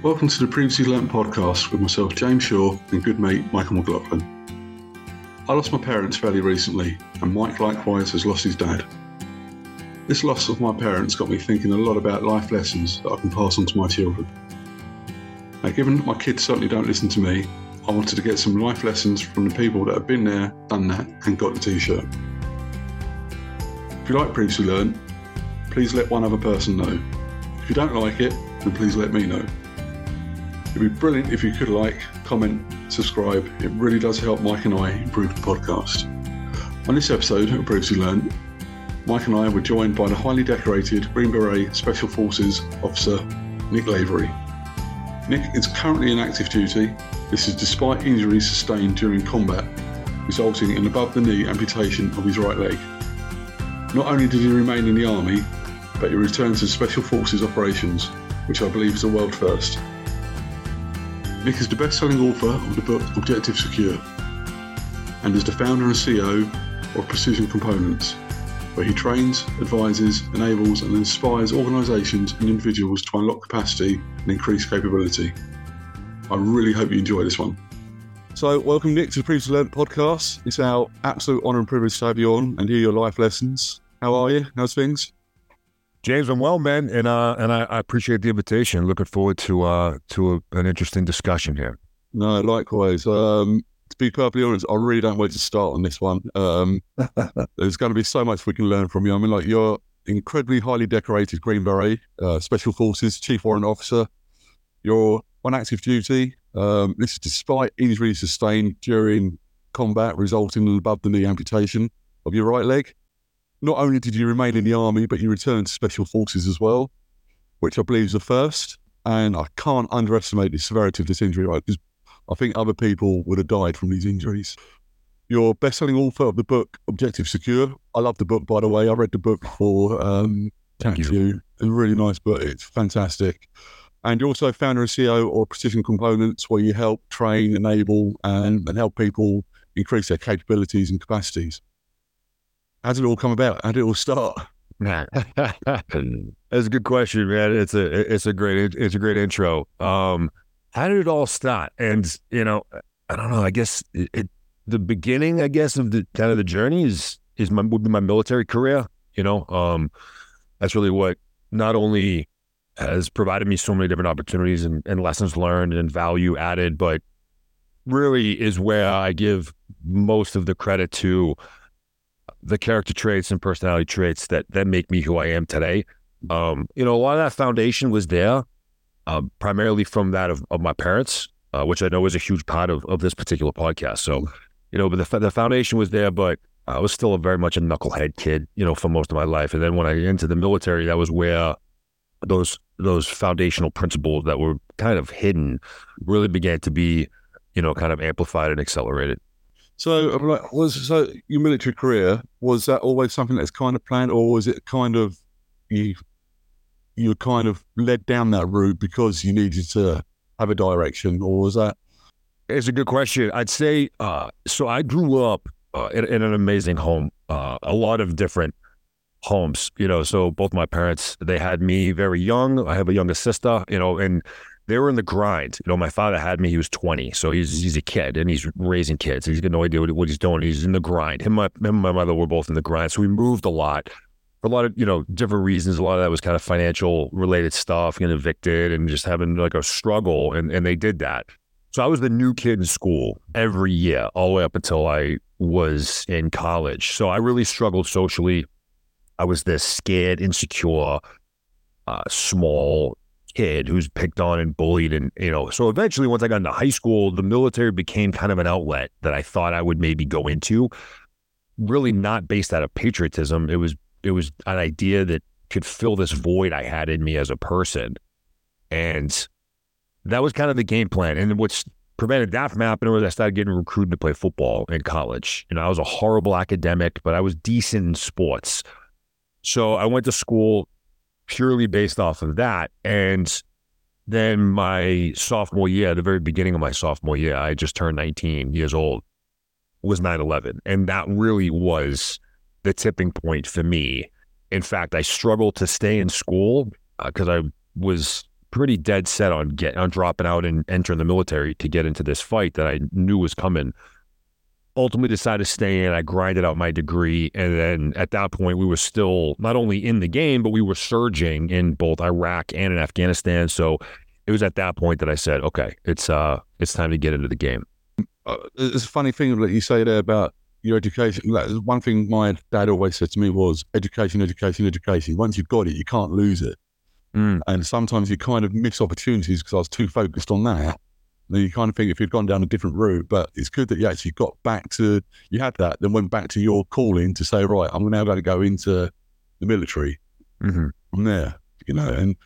Welcome to the Previously Learnt podcast with myself, James Shaw, and good mate Michael McLaughlin. I lost my parents fairly recently, and Mike likewise has lost his dad. This loss of my parents got me thinking a lot about life lessons that I can pass on to my children. Now, given that my kids certainly don't listen to me, I wanted to get some life lessons from the people that have been there, done that, and got the t shirt. If you like Previously Learnt, please let one other person know. If you don't like it, then please let me know. It'd be brilliant if you could like, comment, subscribe. It really does help Mike and I improve the podcast. On this episode of Previously Learnt, Mike and I were joined by the highly decorated Green Beret Special Forces officer Nick Lavery. Nick is currently in active duty. This is despite injuries sustained during combat, resulting in above the knee amputation of his right leg. Not only did he remain in the army, but he returned to Special Forces operations, which I believe is a world first. Nick is the best-selling author of the book Objective Secure and is the founder and CEO of Precision Components, where he trains, advises, enables and inspires organisations and individuals to unlock capacity and increase capability. I really hope you enjoy this one. So, welcome, Nick, to the Previously Learnt podcast. It's our absolute honour and privilege to have you on and hear your life lessons. How are you? How's things? James, I'm well, man, and uh, and I, I appreciate the invitation. Looking forward to uh to a, an interesting discussion here. No, likewise. Um, to be perfectly honest, I really don't wait to start on this one. Um, there's going to be so much we can learn from you. I mean, like you're incredibly highly decorated Green Beret, uh, Special Forces Chief Warrant Officer. You're on active duty. Um, this is despite injuries sustained during combat, resulting in above the knee amputation of your right leg not only did you remain in the army, but you returned to special forces as well, which I believe is the first. And I can't underestimate the severity of this injury, right? Because I think other people would have died from these injuries. You're best-selling author of the book Objective Secure. I love the book, by the way. I read the book for um, Thank you. a really nice book. It's fantastic. And you're also founder and CEO of Precision Components, where you help train, enable, and, and help people increase their capabilities and capacities. How did it all come about? How did it all start? That's a good question, man. It's a it's a great it's a great intro. Um, how did it all start? And you know, I don't know. I guess it, it, the beginning, I guess, of the kind of the journey is is my would be my military career. You know, um, that's really what not only has provided me so many different opportunities and, and lessons learned and value added, but really is where I give most of the credit to the character traits and personality traits that that make me who I am today. Um, you know, a lot of that foundation was there, uh, primarily from that of, of my parents, uh, which I know is a huge part of, of this particular podcast. So, you know, but the, the foundation was there, but I was still a very much a knucklehead kid, you know, for most of my life. And then when I entered the military, that was where those those foundational principles that were kind of hidden really began to be, you know, kind of amplified and accelerated. So, like, was so your military career was that always something that's kind of planned, or was it kind of you you kind of led down that route because you needed to have a direction, or was that? It's a good question. I'd say uh, so. I grew up uh, in, in, an amazing home, uh, a lot of different homes. You know, so both my parents they had me very young. I have a younger sister. You know, and they were in the grind. You know, my father had me, he was 20. So he's he's a kid and he's raising kids. He's got no idea what, what he's doing. He's in the grind. Him, my, him and my mother were both in the grind. So we moved a lot for a lot of, you know, different reasons. A lot of that was kind of financial related stuff, getting evicted and just having like a struggle. And, and they did that. So I was the new kid in school every year, all the way up until I was in college. So I really struggled socially. I was this scared, insecure, uh, small, kid who's picked on and bullied and you know so eventually once i got into high school the military became kind of an outlet that i thought i would maybe go into. Really not based out of patriotism. It was it was an idea that could fill this void i had in me as a person. And that was kind of the game plan. And what's prevented that from happening was i started getting recruited to play football in college. And i was a horrible academic but i was decent in sports. So i went to school purely based off of that. And then my sophomore year, the very beginning of my sophomore year, I just turned 19 years old, was 9 11. And that really was the tipping point for me. In fact, I struggled to stay in school because uh, I was pretty dead set on get on dropping out and entering the military to get into this fight that I knew was coming. Ultimately decided to stay in. I grinded out my degree. And then at that point, we were still not only in the game, but we were surging in both Iraq and in Afghanistan. So it was at that point that I said, okay, it's uh it's time to get into the game. Uh, it's a funny thing that you say there about your education. One thing my dad always said to me was education, education, education. Once you've got it, you can't lose it. Mm. And sometimes you kind of miss opportunities because I was too focused on that. Then you kind of think if you'd gone down a different route, but it's good that you actually got back to, you had that, then went back to your calling to say, right, I'm now going to go into the military mm-hmm. from there, you know, and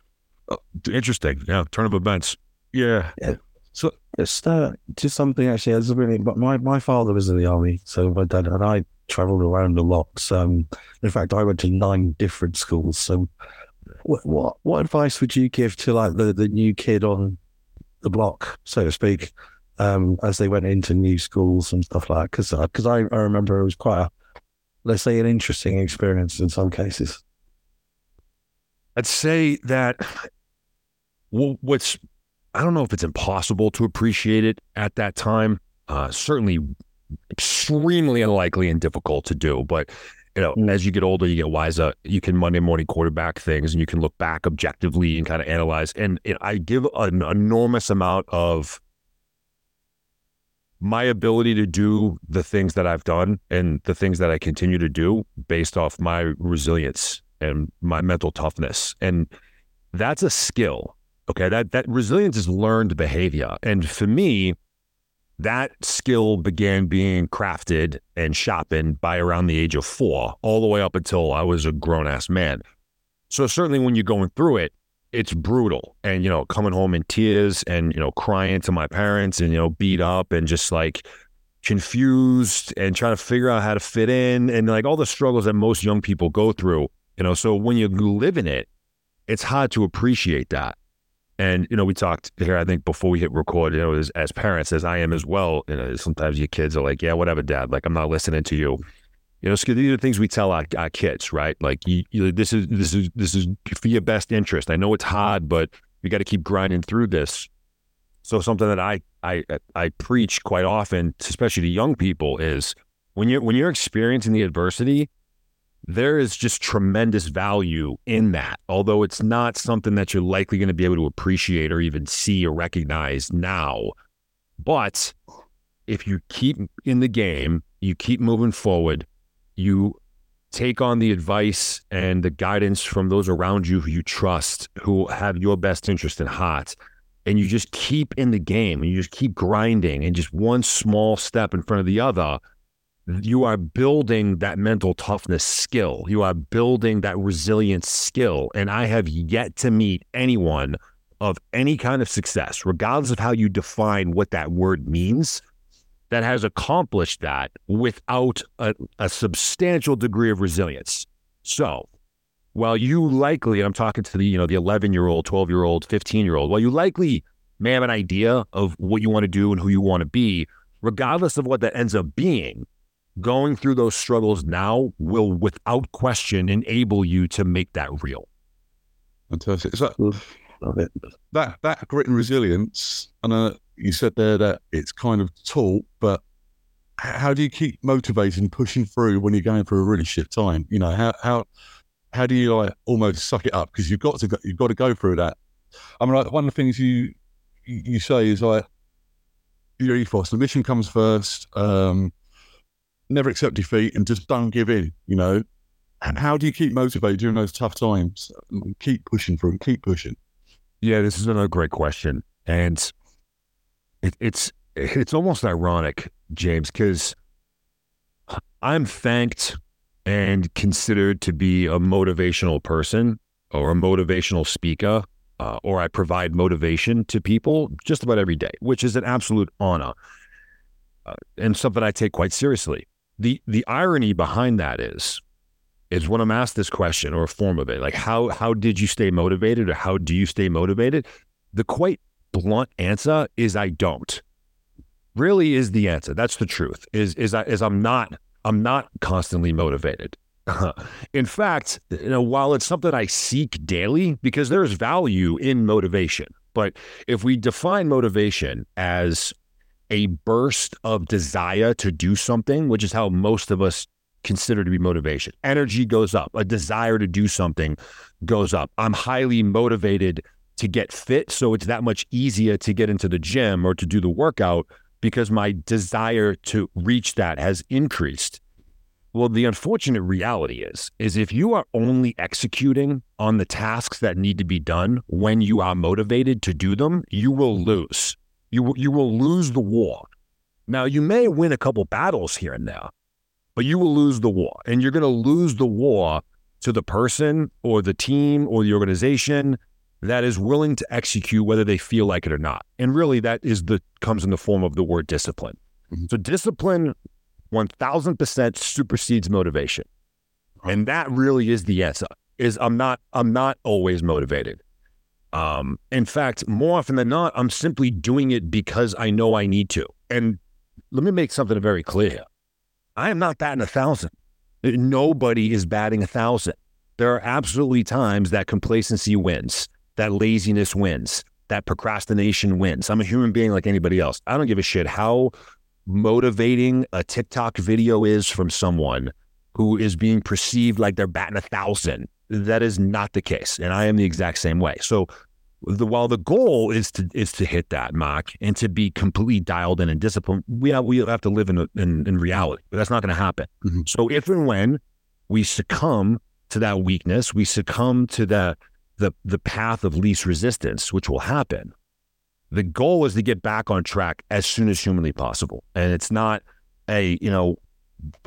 uh, interesting. Yeah. Turn of events. Yeah. yeah. So it's uh, just something actually. It's really, but my, my father was in the army, so my dad and I traveled around a lot. So, um, in fact, I went to nine different schools. So, what, what what advice would you give to like the the new kid on the block, so to speak, um, as they went into new schools and stuff like? Because because uh, I, I remember it was quite a let's say an interesting experience in some cases. I'd say that what's I don't know if it's impossible to appreciate it at that time. Uh, certainly extremely unlikely and difficult to do. But you know, mm. as you get older, you get wiser. You can Monday morning quarterback things, and you can look back objectively and kind of analyze. And know, I give an enormous amount of my ability to do the things that I've done and the things that I continue to do based off my resilience and my mental toughness. And that's a skill. Okay. That that resilience is learned behavior. And for me, that skill began being crafted and sharpened by around the age of four, all the way up until I was a grown ass man. So certainly when you're going through it, it's brutal. And, you know, coming home in tears and, you know, crying to my parents and, you know, beat up and just like confused and trying to figure out how to fit in and like all the struggles that most young people go through, you know. So when you live in it, it's hard to appreciate that. And you know, we talked here. I think before we hit record, you know, as, as parents, as I am as well. You know, sometimes your kids are like, "Yeah, whatever, Dad. Like, I'm not listening to you." You know, so these are things we tell our, our kids, right? Like, you, you, this is this is this is for your best interest. I know it's hard, but you got to keep grinding through this. So something that I I I preach quite often, especially to young people, is when you're when you're experiencing the adversity, there is just tremendous value in that. Although it's not something that you're likely going to be able to appreciate or even see or recognize now. But if you keep in the game, you keep moving forward, you take on the advice and the guidance from those around you who you trust, who have your best interest in heart, and you just keep in the game and you just keep grinding and just one small step in front of the other you are building that mental toughness skill. You are building that resilience skill. And I have yet to meet anyone of any kind of success, regardless of how you define what that word means, that has accomplished that without a, a substantial degree of resilience. So, while you likely, and I'm talking to the, you know, the 11 year old, 12 year old, 15 year old, while you likely may have an idea of what you want to do and who you want to be, regardless of what that ends up being, going through those struggles now will, without question, enable you to make that real. Fantastic. So, Love it. That that grit and resilience, and uh, you said there that it's kind of taught, but how do you keep motivating, pushing through when you're going through a really shit time? You know, how how how do you like almost suck it up because you've got to go, you've got to go through that. I mean, like one of the things you you say is like your ethos. The mission comes first. Um, never accept defeat and just don't give in, you know? And how do you keep motivated during those tough times? Keep pushing through keep pushing. Yeah, this is another great question. And it, it's it's almost ironic, James, because I'm thanked and considered to be a motivational person or a motivational speaker, uh, or I provide motivation to people just about every day, which is an absolute honor uh, and something I take quite seriously the the irony behind that is is when I'm asked this question or a form of it, like how how did you stay motivated or how do you stay motivated? The quite blunt answer is I don't. Really is the answer. That's the truth. Is is I is I'm not I'm not constantly motivated. in fact, you know, while it's something I seek daily, because there's value in motivation, but if we define motivation as a burst of desire to do something, which is how most of us consider to be motivation, energy goes up, a desire to do something goes up. I'm highly motivated to get fit. So it's that much easier to get into the gym or to do the workout because my desire to reach that has increased. Well, the unfortunate reality is, is if you are only executing on the tasks that need to be done when you are motivated to do them, you will lose. You, you will lose the war. Now, you may win a couple battles here and there, but you will lose the war. And you're going to lose the war to the person or the team or the organization that is willing to execute whether they feel like it or not. And really that is the comes in the form of the word discipline. Mm-hmm. So discipline 1000% supersedes motivation. And that really is the answer. Is I'm not I'm not always motivated. Um, in fact, more often than not, I'm simply doing it because I know I need to. And let me make something very clear. I am not batting a thousand. Nobody is batting a thousand. There are absolutely times that complacency wins that laziness wins, that procrastination wins. I'm a human being like anybody else. I don't give a shit how motivating a TikTok video is from someone who is being perceived like they're batting a thousand. That is not the case. And I am the exact same way. So the, while the goal is to is to hit that mark and to be completely dialed in and disciplined, we have, we have to live in, in, in reality. But that's not going to happen. Mm-hmm. So if and when we succumb to that weakness, we succumb to that the the path of least resistance, which will happen. The goal is to get back on track as soon as humanly possible, and it's not a you know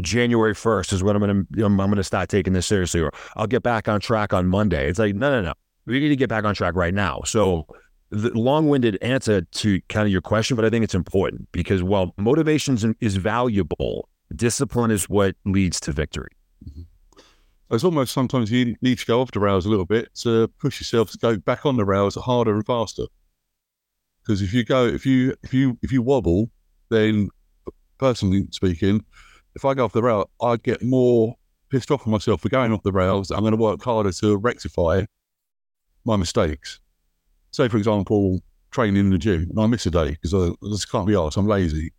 January first is when I'm gonna I'm gonna start taking this seriously, or I'll get back on track on Monday. It's like no no no, we need to get back on track right now. So the long-winded answer to kind of your question, but I think it's important because while motivation is valuable, discipline is what leads to victory. Mm-hmm it's almost sometimes you need to go off the rails a little bit to push yourself to go back on the rails harder and faster. Because if you go, if you if you if you wobble, then personally speaking, if I go off the rail, I get more pissed off with myself for going off the rails. I'm going to work harder to rectify my mistakes. Say, for example, training in the gym, and I miss a day because I, I just can't be asked. I'm lazy.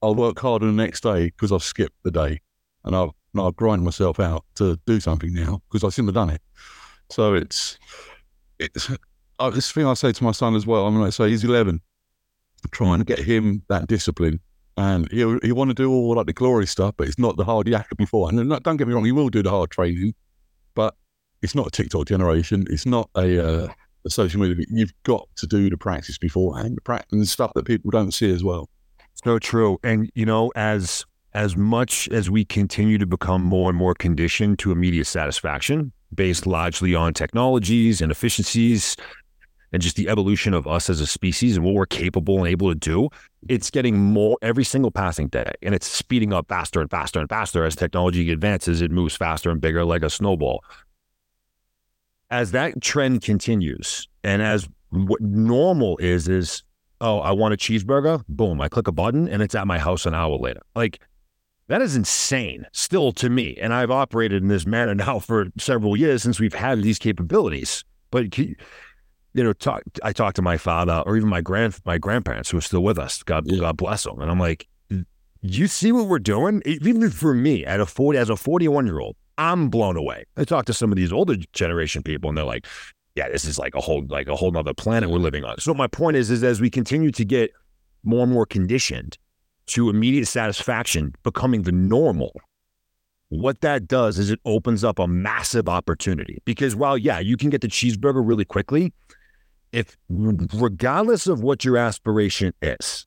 I'll work harder the next day because I've skipped the day, and I'll and I'll grind myself out to do something now because I shouldn't have done it. So it's it's uh, this thing I say to my son as well. I'm going to say he's 11, trying to get him that discipline. And he he want to do all like the glory stuff, but it's not the hard yakka before. And don't get me wrong, he will do the hard training, but it's not a TikTok generation. It's not a, uh, a social media. You've got to do the practice beforehand, the practice and stuff that people don't see as well. So true. And you know, as as much as we continue to become more and more conditioned to immediate satisfaction based largely on technologies and efficiencies and just the evolution of us as a species and what we're capable and able to do, it's getting more every single passing day. And it's speeding up faster and faster and faster as technology advances. It moves faster and bigger like a snowball. As that trend continues, and as what normal is, is, oh, I want a cheeseburger. Boom, I click a button and it's at my house an hour later. Like that is insane still to me. And I've operated in this manner now for several years since we've had these capabilities. But you know, talk, I talked to my father or even my grand my grandparents who are still with us. God, yeah. God bless them. And I'm like, you see what we're doing? Even for me, at a 40 as a 41 year old, I'm blown away. I talk to some of these older generation people, and they're like, yeah, this is like a whole like a whole other planet we're living on. So my point is, is as we continue to get more and more conditioned to immediate satisfaction becoming the normal, what that does is it opens up a massive opportunity. Because while, yeah, you can get the cheeseburger really quickly, if regardless of what your aspiration is,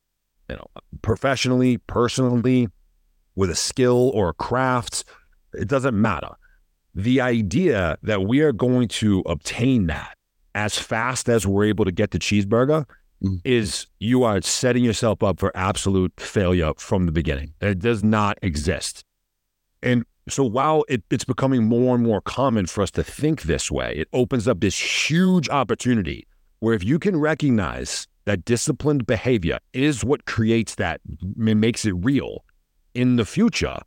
you know, professionally, personally, with a skill or a craft, it doesn't matter. The idea that we are going to obtain that as fast as we're able to get the cheeseburger mm. is you are setting yourself up for absolute failure from the beginning. It does not exist. And so while it, it's becoming more and more common for us to think this way, it opens up this huge opportunity where if you can recognize that disciplined behavior is what creates that, makes it real in the future,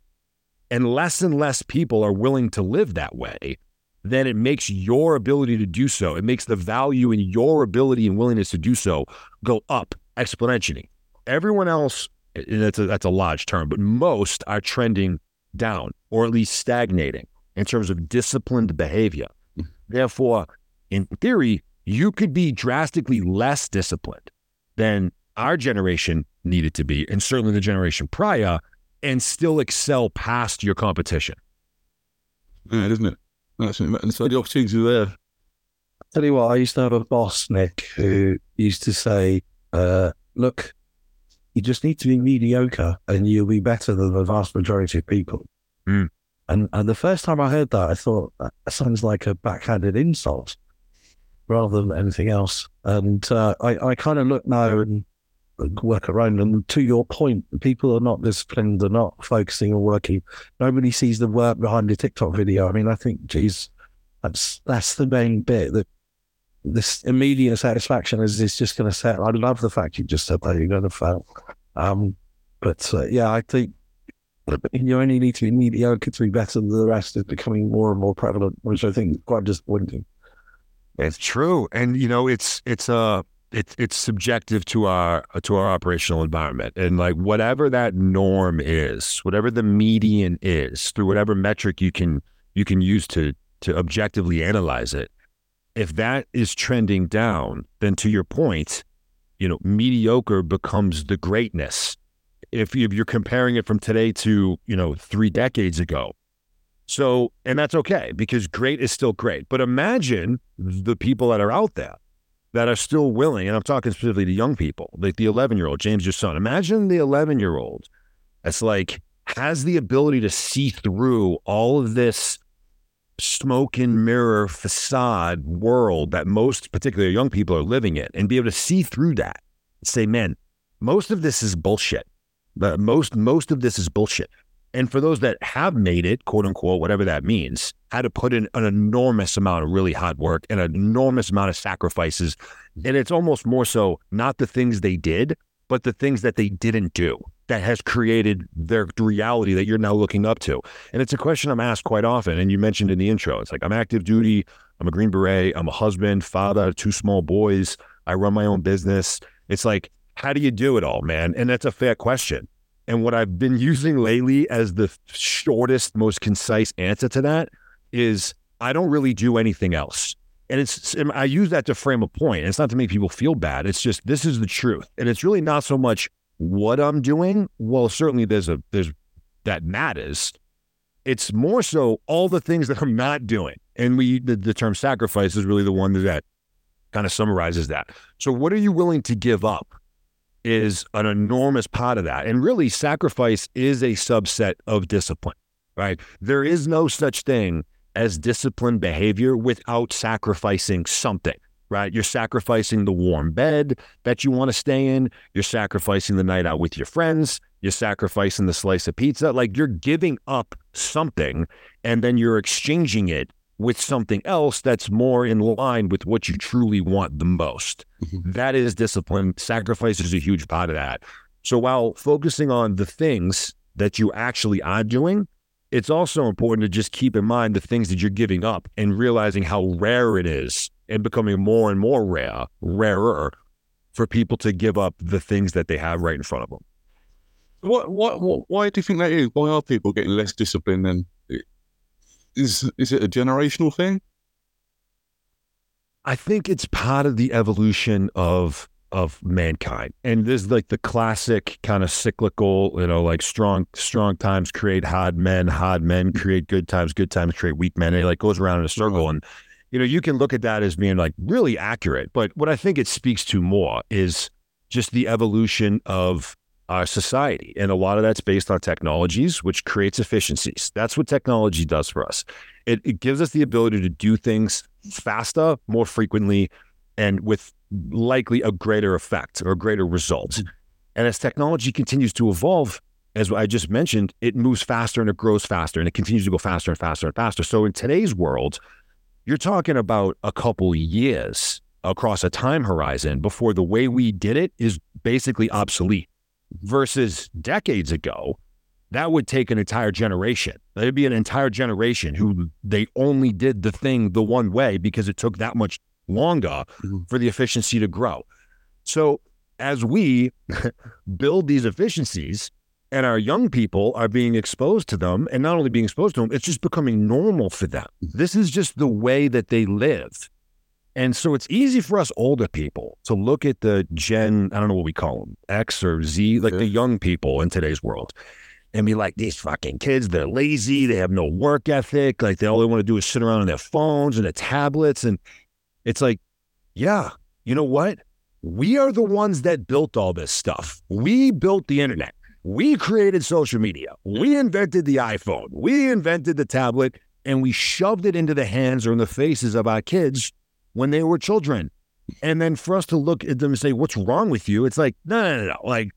and less and less people are willing to live that way, then it makes your ability to do so, it makes the value in your ability and willingness to do so go up exponentially. Everyone else, that's a, that's a large term, but most are trending down or at least stagnating in terms of disciplined behavior. Mm. Therefore, in theory, you could be drastically less disciplined than our generation needed to be, and certainly the generation prior, and still excel past your competition. Yeah, isn't it? That's it. And so the opportunities are there. Tell you what, I used to have a boss, Nick, who used to say, uh, look, you just need to be mediocre and you'll be better than the vast majority of people. Mm. And and the first time I heard that, I thought that sounds like a backhanded insult rather than anything else. And uh, I, I kind of look now and work around. And to your point, people are not disciplined, they're not focusing or working. Nobody sees the work behind the TikTok video. I mean, I think, geez, that's that's the main bit that this immediate satisfaction is, is just going to set. I love the fact you just said that you're going to fail. Um, but uh, yeah, I think you only need to be mediocre to be better than the rest is becoming more and more prevalent, which I think is quite disappointing. It's true, and you know, it's it's uh, it's it's subjective to our to our operational environment, and like whatever that norm is, whatever the median is, through whatever metric you can you can use to to objectively analyze it. If that is trending down, then to your point, you know, mediocre becomes the greatness. If, if you're comparing it from today to you know three decades ago, so, and that's okay because great is still great. But imagine the people that are out there that are still willing, and I'm talking specifically to young people, like the 11 year old, James, your son. Imagine the 11 year old that's like, has the ability to see through all of this smoke and mirror facade world that most, particularly young people, are living in and be able to see through that. and Say, man, most of this is bullshit. Most most of this is bullshit. And for those that have made it, quote unquote, whatever that means, had to put in an enormous amount of really hard work and an enormous amount of sacrifices. And it's almost more so not the things they did, but the things that they didn't do that has created their reality that you're now looking up to. And it's a question I'm asked quite often. And you mentioned in the intro, it's like I'm active duty, I'm a Green Beret, I'm a husband, father, two small boys, I run my own business. It's like, how do you do it all, man? And that's a fair question. And what I've been using lately as the shortest, most concise answer to that is I don't really do anything else. And it's I use that to frame a point. It's not to make people feel bad. It's just this is the truth. And it's really not so much what I'm doing. Well, certainly there's a there's that matters. It's more so all the things that I'm not doing. And we the, the term sacrifice is really the one that kind of summarizes that. So what are you willing to give up? Is an enormous part of that. And really, sacrifice is a subset of discipline, right? There is no such thing as disciplined behavior without sacrificing something, right? You're sacrificing the warm bed that you want to stay in. You're sacrificing the night out with your friends. You're sacrificing the slice of pizza. Like you're giving up something and then you're exchanging it with something else that's more in line with what you truly want the most. Mm-hmm. That is discipline. Sacrifice is a huge part of that. So while focusing on the things that you actually are doing, it's also important to just keep in mind the things that you're giving up and realizing how rare it is and becoming more and more rare, rarer for people to give up the things that they have right in front of them. What, what, what, why do you think that is? Why are people getting less disciplined than is is it a generational thing? I think it's part of the evolution of of mankind. And there's like the classic kind of cyclical, you know, like strong strong times create hard men, hard men create good times, good times create weak men. And it like goes around in a circle. Uh-huh. And you know, you can look at that as being like really accurate. But what I think it speaks to more is just the evolution of our society. And a lot of that's based on technologies, which creates efficiencies. That's what technology does for us. It, it gives us the ability to do things faster, more frequently, and with likely a greater effect or greater results. Mm-hmm. And as technology continues to evolve, as I just mentioned, it moves faster and it grows faster and it continues to go faster and faster and faster. So in today's world, you're talking about a couple years across a time horizon before the way we did it is basically obsolete versus decades ago, that would take an entire generation. There'd be an entire generation who they only did the thing the one way because it took that much longer Mhm. for the efficiency to grow. So as we build these efficiencies and our young people are being exposed to them and not only being exposed to them, it's just becoming normal for them. This is just the way that they live. And so it's easy for us older people to look at the Gen, I don't know what we call them, X or Z, like Yeah. the young people in today's world, and be like, these fucking kids, they're lazy, they have no work ethic, like they all they want to do is sit around on their phones and their tablets. And it's like, yeah, you know what? We are the ones that built all this stuff. We built the internet. We created social media. We invented the iPhone. We invented the tablet and we shoved it into the hands or in the faces of our kids when they were children. And then for us to look at them and say, what's wrong with you? It's like, no, no, no, no. Like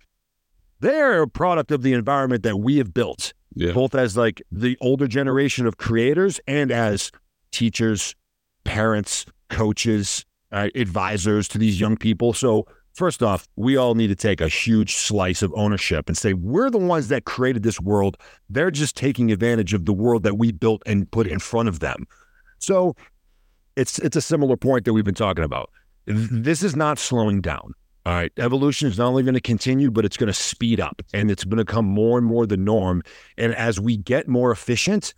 they're a product of the environment that we have built, Yeah. both as like the older generation of creators and as teachers, parents, coaches, uh, advisors to these young people. So, first off, we all need to take a huge slice of ownership and say, we're the ones that created this world. They're just taking advantage of the world that we built and put in front of them. So, it's it's a similar point that we've been talking about. This is not slowing down. All right. Evolution is not only going to continue, but it's going to speed up and it's going to become more and more the norm. And as we get more efficient,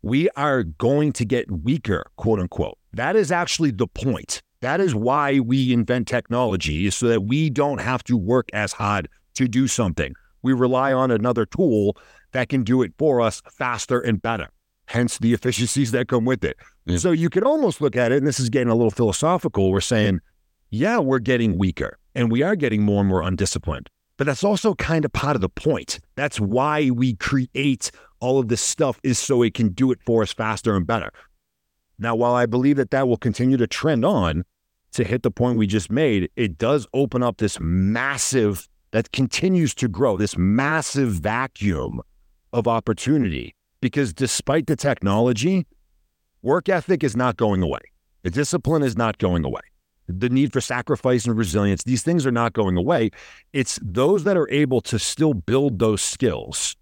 we are going to get weaker, quote unquote. That is actually the point. That is why we invent technology, so that we don't have to work as hard to do something. We rely on another tool that can do it for us faster and better, hence the efficiencies that come with it. Yeah. So you could almost look at it, and this is getting a little philosophical. We're saying, yeah, we're getting weaker and we are getting more and more undisciplined. But that's also kind of part of the point. That's why we create all of this stuff is so it can do it for us faster and better. Now, while I believe that that will continue to trend on to hit the point we just made, it does open up this massive, that continues to grow, this massive vacuum of opportunity. Because despite the technology, work ethic is not going away. The discipline is not going away. The need for sacrifice and resilience, these things are not going away. It's those that are able to still build those skills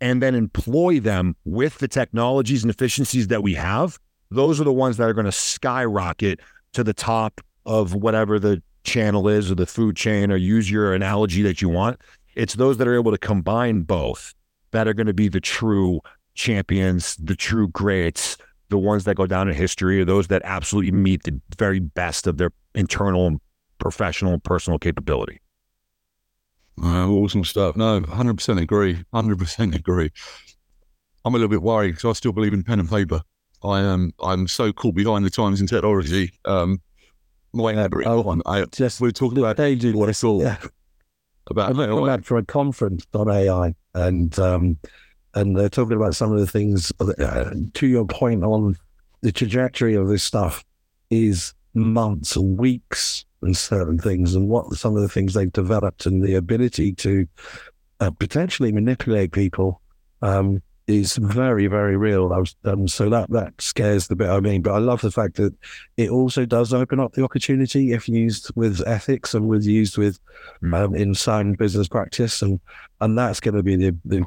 and then employ them with the technologies and efficiencies that we have. Those are the ones that are going to skyrocket to the top of whatever the channel is or the food chain, or use your analogy that you want. It's those that are able to combine both that are going to be the true champions, the true greats, the ones that go down in history are those that absolutely meet the very best of their internal and professional and personal capability. Uh, awesome stuff. No, 100% agree. 100% agree. I'm a little bit worried because I still believe in pen and paper. I am I'm so caught behind the times in technology. Um, my Oh, I, Just we were talking about they do what I saw Yeah, about I went back for a conference on AI, and um, and they're talking about some of the things. Uh, to your point on the trajectory of this stuff is months, weeks, and certain things, and what some of the things they've developed, and the ability to uh, potentially manipulate people um, is very, very real. I was, um, so that that scares the bit I mean, but I love the fact that it also does open up the opportunity if used with ethics and with used with um, in sound business practice, and and that's going to be the, the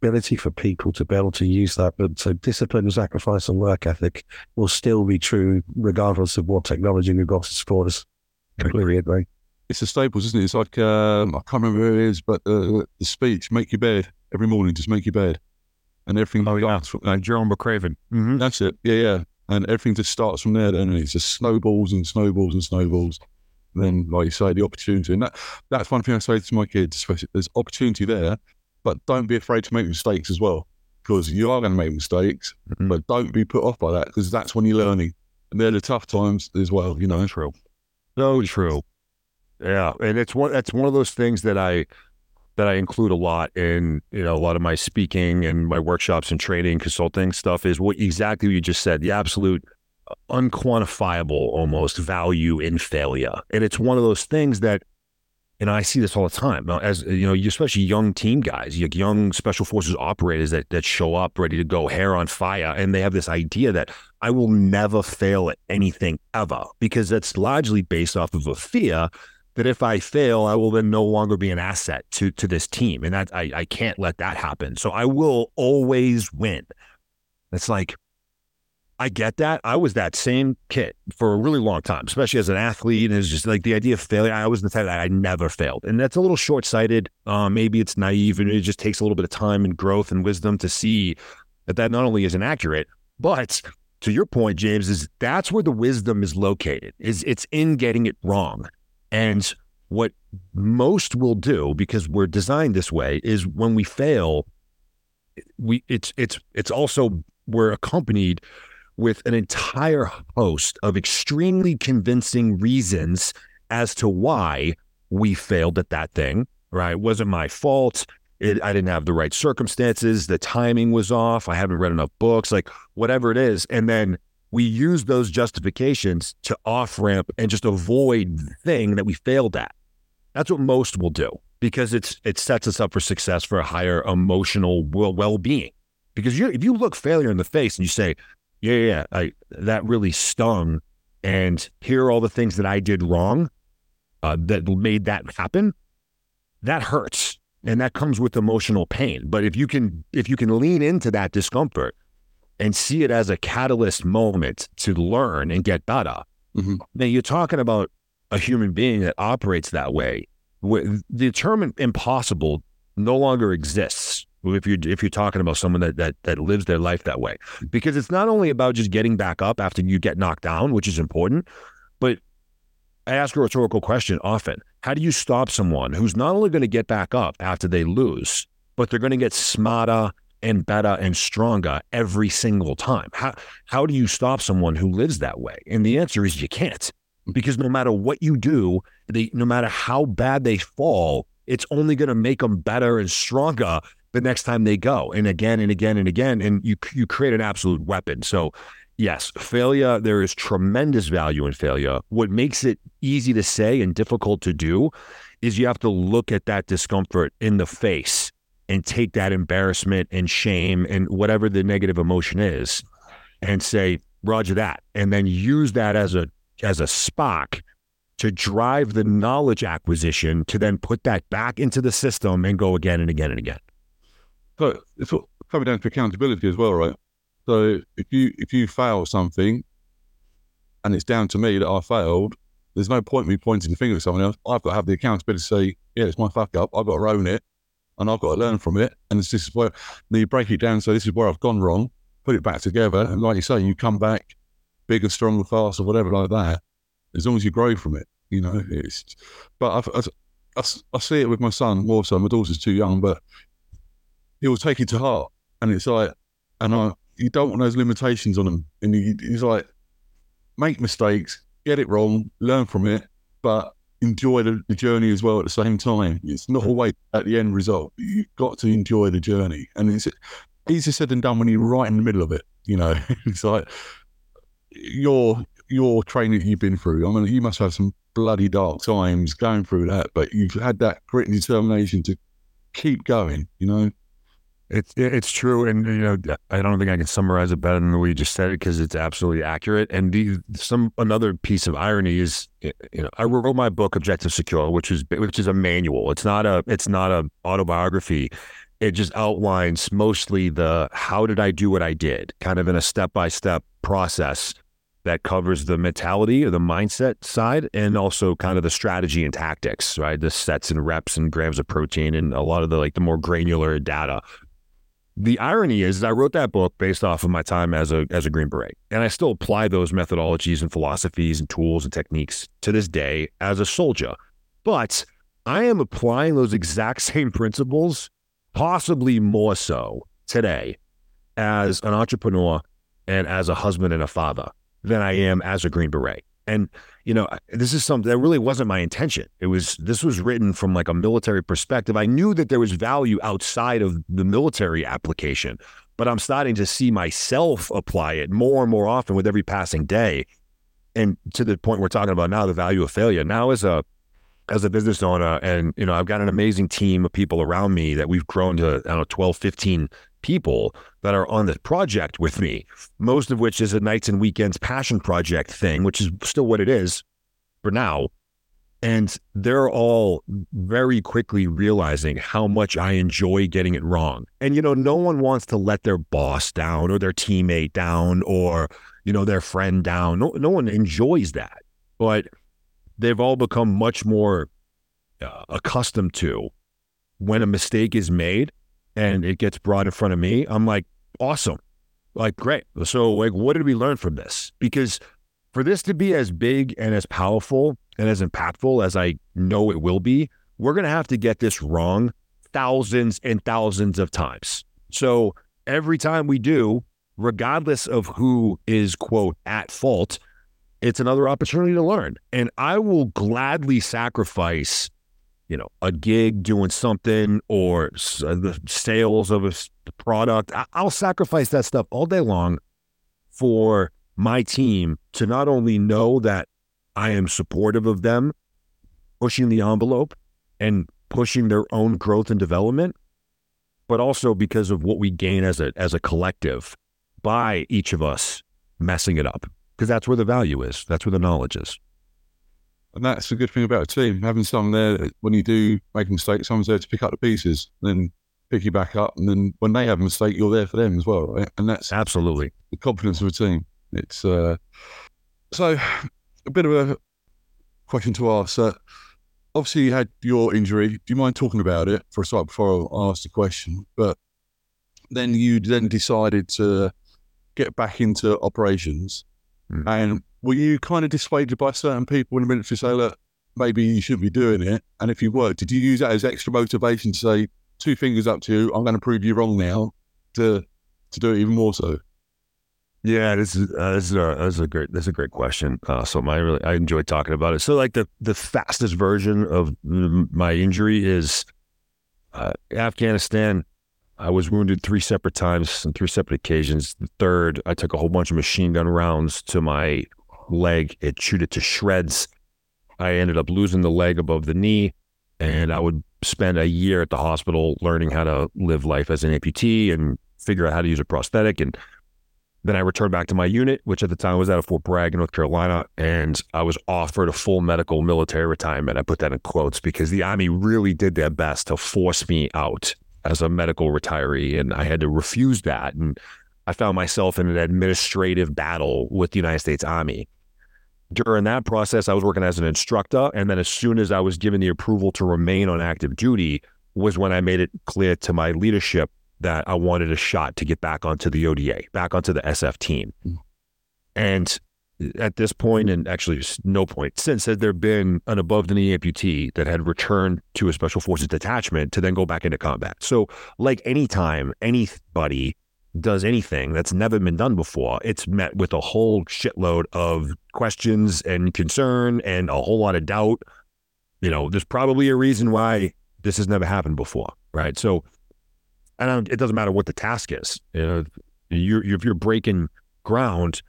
ability for people to be able to use that. But so discipline, sacrifice, and work ethic will still be true regardless of what technology we've got to support us. Completely agree. it's the staples, isn't it? It's like um, I can't remember who it is, but uh, the speech: "Make your bed every morning. Just make your bed," and everything. Oh, yeah. starts from, and Jerome McRaven. Mm-hmm. that's it. Yeah, yeah. And everything just starts from there, and it's just snowballs and snowballs and snowballs. And then, like you say, the opportunity, and that that's one thing I say to my kids: especially, there's opportunity there, but don't be afraid to make mistakes as well, because you are going to make mistakes. Mhm. But don't be put off by that, because that's when you're learning. And they're the tough times as well, you know. True. So true. Yeah, and it's one that's one of those things that I that I include a lot in you know a lot of my speaking and my workshops and training consulting stuff is what exactly what you just said the absolute unquantifiable almost value in failure and it's one of those things that and I see this all the time as you know especially young team guys young special forces operators that that show up ready to go hair on fire and they have this idea that I will never fail at anything ever because that's largely based off of a fear that if I fail, I will then no longer be an asset to to this team, and that I I can't let that happen. So I will always win. It's like I get that. I was that same kid for a really long time, especially as an athlete. And it's just like the idea of failure. I was the type that I never failed. And that's a little short sighted. Uh, maybe it's naive and it just takes a little bit of time and growth and wisdom to see that that not only isn't accurate, but to your point, James, is that's where the wisdom is located, is it's in getting it wrong. And what most will do, because we're designed this way, is when we fail, we it's it's it's also we're accompanied with an entire host of extremely convincing reasons as to why we failed at that thing, right? It wasn't my fault. It, I didn't have the right circumstances. The timing was off. I haven't read enough books, like whatever it is. And then we use those justifications to off ramp and just avoid the thing that we failed at. That's what most will do because it's it sets us up for success for a higher emotional well being. Because you, if you look failure in the face and you say, yeah, yeah, I, that really stung. And here are all the things that I did wrong uh, that made that happen. That hurts, and that comes with emotional pain. But if you can, if you can lean into that discomfort and see it as a catalyst moment to learn and get better, mm-hmm. then you're talking about a human being that operates that way. The term impossible no longer exists if you if you're talking about someone that that that lives their life that way. Because it's not only about just getting back up after you get knocked down which is important but I ask a rhetorical question often. How do you stop someone who's not only going to get back up after they lose but they're going to get smarter and better and stronger every single time? How how do you stop someone who lives that way? And the answer is you can't. Because no matter what you do they no matter how bad they fall it's only going to make them better and stronger the next time they go and again and again and again and you you create an absolute weapon. So yes failure there is tremendous value in failure. What makes it easy to say and difficult to do is you have to look at that discomfort in the face and take that embarrassment and shame and whatever the negative emotion is and say roger that and then use that as a as a spark to drive the knowledge acquisition to then put that back into the system and go again and again and again so it's coming down to accountability as well, right? So if you if you fail something, and it's down to me that I failed, there's no point me pointing the finger at someone else. I've got to have the accountability to say, yeah, it's my fuck up. I've got to own it, and I've got to learn from it. And this is where you break it down. So this is where I've gone wrong. Put it back together, and like you say, you come back bigger, stronger, faster, whatever like that. As long as you grow from it, you know. It's but I, I, I, I see it with my son more so. My daughter's too young, but he'll take it to heart. And it's like, and I, you don't want those limitations on him. And he, he's like, make mistakes, get it wrong, learn from it, but enjoy the, the, journey as well at the same time. It's not always at the end result. You've got to enjoy the journey. And it's easier said than done when you're right in the middle of it. You know, it's like your your training you've been through. I mean, you must have some bloody dark times going through that, but you've had that grit and determination to keep going. You know, it's it's true, and you know I don't think I can summarize it better than the way you just said it because it's absolutely accurate. And the, some another piece of irony is, you know, I wrote my book Objective Secure, which is which is a manual. It's not a it's not a autobiography. It just outlines mostly the how did I do what I did, kind of in a step by step process that covers the mentality or the mindset side and also kind of the strategy and tactics, right? The sets and reps and grams of protein and a lot of the like the more granular data the irony is, is, I wrote that book based off of my time as a as a Green Beret, and I still apply those methodologies and philosophies and tools and techniques to this day as a soldier. But I am applying those exact same principles, possibly more so today, as an entrepreneur and as a husband and a father than I am as a Green Beret. And you know, this is something that really wasn't my intention. It was this was written from like a military perspective. I knew that there was value outside of the military application, but I'm starting to see myself apply it more and more often with every passing day. And to the point we're talking about now, the value of failure. Now as a as a business owner and you know, I've got an amazing team of people around me that we've grown to I don't know 12, 15 people that are on the project with me, most of which is a nights and weekends passion project thing, which is still what it is for now. And they're all very quickly realizing how much I enjoy getting it wrong. And, you know, no one wants to let their boss down or their teammate down or, you know, their friend down. No, no one enjoys that. But they've all become much more uh, accustomed to when a mistake is made and it gets brought in front of me. I'm like, awesome. Like, great. So, like, what did we learn from this? Because for this to be as big and as powerful and as impactful as I know it will be, we're going to have to get this wrong thousands and thousands of times. So every time we do, regardless of who is, quote, at fault, it's another opportunity to learn. And I will gladly sacrifice, you know, a gig doing something or uh, the sales of a product. I'll sacrifice that stuff all day long for my team to not only know that I am supportive of them pushing the envelope and pushing their own growth and development, but also because of what we gain as a as a collective by each of us messing it up. Because that's where the value is. That's where the knowledge is. And that's the good thing about a team, having someone there when you do make a mistake, someone's there to pick up the pieces, then pick you back up. And then when they have a mistake, you're there for them as well, right? And that's absolutely the confidence of a team. It's uh, so a bit of a question to ask. Uh, obviously, you had your injury. Do you mind talking about it for a second before I ask the question? But then you then decided to get back into operations. Mm. And were you kind of dissuaded by certain people in the military say, look, maybe you shouldn't be doing it? And if you were, did you use that as extra motivation to say, two fingers up to you, I'm going to prove you wrong now to to do it even more so? Yeah, this is uh, this is a this is a great this is a great question. Uh, so I really I enjoy talking about it. So like the the fastest version of my injury is uh, Afghanistan. I was wounded three separate times on three separate occasions. The third, I took a whole bunch of machine gun rounds to my leg. It chewed it to shreds. I ended up losing the leg above the knee, and I would spend a year at the hospital learning how to live life as an amputee and figure out how to use a prosthetic and then I returned back to my unit, which at the time was out of Fort Bragg, North Carolina, and I was offered a full medical military retirement. I put that in quotes because the Army really did their best to force me out as a medical retiree, and I had to refuse that. And I found myself in an administrative battle with the United States Army. During that process, I was working as an instructor, and then as soon as I was given the approval to remain on active duty, was when I made it clear to my leadership that I wanted a shot to get back onto the ODA, back onto the SF team. Mm. And at this point, and actually no point since, had there been an above the knee amputee that had returned to a special forces detachment to then go back into combat. So, like anytime anybody does anything that's never been done before, it's met with a whole shitload of questions and concern and a whole lot of doubt. You know, there's probably a reason why this has never happened before, right? So, and it doesn't matter what the task is. You know, you're, if you're breaking ground,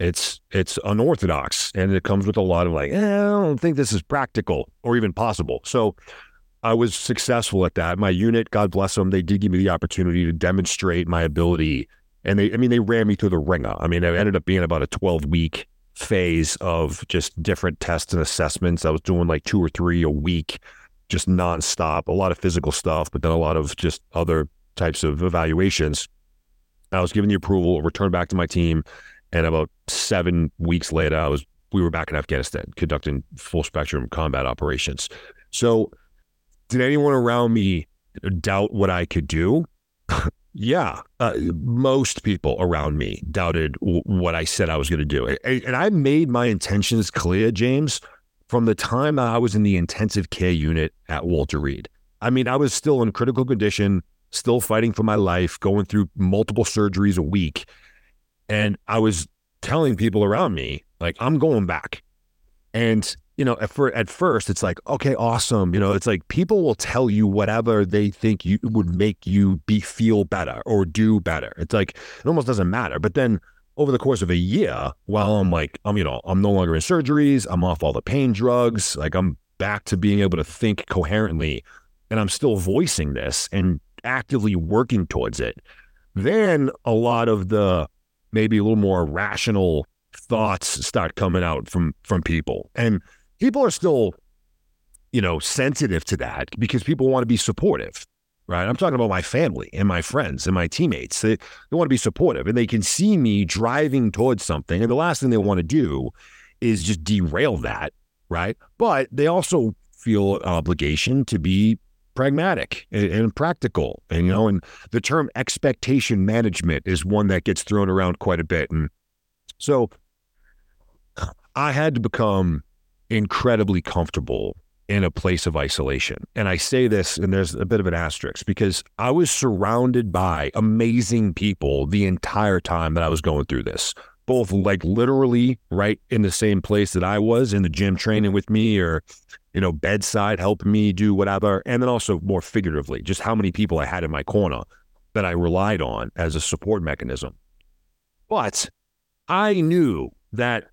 it's it's unorthodox, and it comes with a lot of like, eh, I don't think this is practical or even possible. So, I was successful at that. My unit, God bless them, they did give me the opportunity to demonstrate my ability, and they, I mean, they ran me through the wringer. I mean, it ended up being about a 12 week phase of just different tests and assessments. I was doing like two or three a week, just nonstop. A lot of physical stuff, but then a lot of just other types of evaluations. I was given the approval, returned back to my team, and about seven weeks later, I was we were back in Afghanistan conducting full spectrum combat operations. So, did anyone around me doubt what I could do? yeah, uh, most people around me doubted w- what I said I was going to do, and, and I made my intentions clear, James, from the time that I was in the intensive care unit at Walter Reed. I mean, I was still in critical condition still fighting for my life, going through multiple surgeries a week. And I was telling people around me, like, I'm going back. And, you know, at, for, at first, it's like, okay, awesome. You know, it's like people will tell you whatever they think you would make you be feel better or do better. It's like, it almost doesn't matter. But then over the course of a year, while I'm like, I'm, you know, I'm no longer in surgeries, I'm off all the pain drugs, like I'm back to being able to think coherently. And I'm still voicing this and actively working towards it, then a lot of the maybe a little more rational thoughts start coming out from from people. And people are still you know, sensitive to that because people want to be supportive, right? I'm talking about my family and my friends and my teammates. They, they want to be supportive and they can see me driving towards something. And the last thing they want to do is just derail that, right? But they also feel an obligation to be pragmatic and, and, practical. And, you know, and the term expectation management is one that gets thrown around quite a bit. And so I had to become incredibly comfortable in a place of isolation. And I say this, and there's a bit of an asterisk because I was surrounded by amazing people the entire time that I was going through this both like literally right in the same place that I was in the gym training with me or, you know, bedside helping me do whatever. And then also more figuratively, just how many people I had in my corner that I relied on as a support mechanism. But I knew that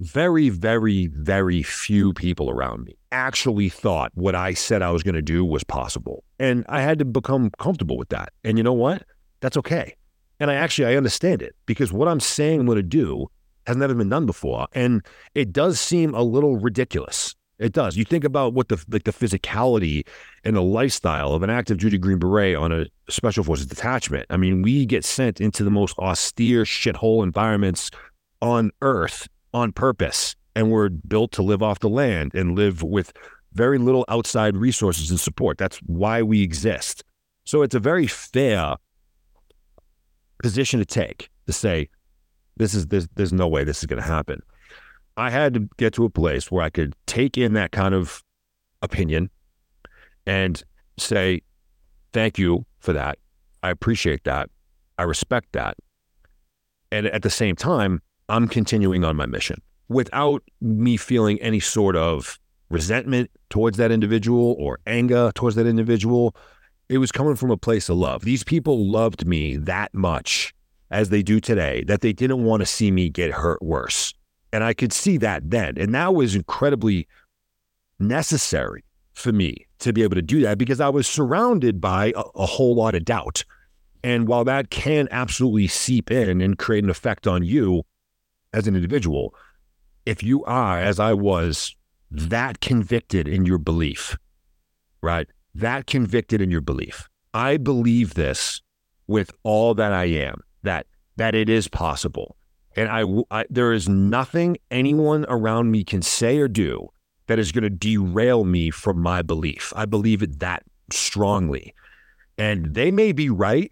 very, very, very few people around me actually thought what I said I was going to do was possible. And I had to become comfortable with that. And you know what? That's okay. And I actually I understand it because what I'm saying I'm going to do has never been done before, and it does seem a little ridiculous. It does. You think about what the like the physicality and the lifestyle of an active duty Green Beret on a special forces detachment. I mean, we get sent into the most austere shithole environments on Earth on purpose, and we're built to live off the land and live with very little outside resources and support. That's why we exist. So it's a very fair position to take to say, this is there's, there's no way this is going to happen. I had to get to a place where I could take in that kind of opinion and say, thank you for that. I appreciate that. I respect that. And at the same time, I'm continuing on my mission without me feeling any sort of resentment towards that individual or anger towards that individual it was coming from a place of love. These people loved me that much as they do today that they didn't want to see me get hurt worse. And I could see that then. And that was incredibly necessary for me to be able to do that because I was surrounded by a, a whole lot of doubt. And while that can absolutely seep in and create an effect on you as an individual, if you are, as I was, that convicted in your belief, right? that convicted in your belief. I believe this with all that I am, that that it is possible. And I, I there is nothing anyone around me can say or do that is going to derail me from my belief. I believe it that strongly. And they may be right,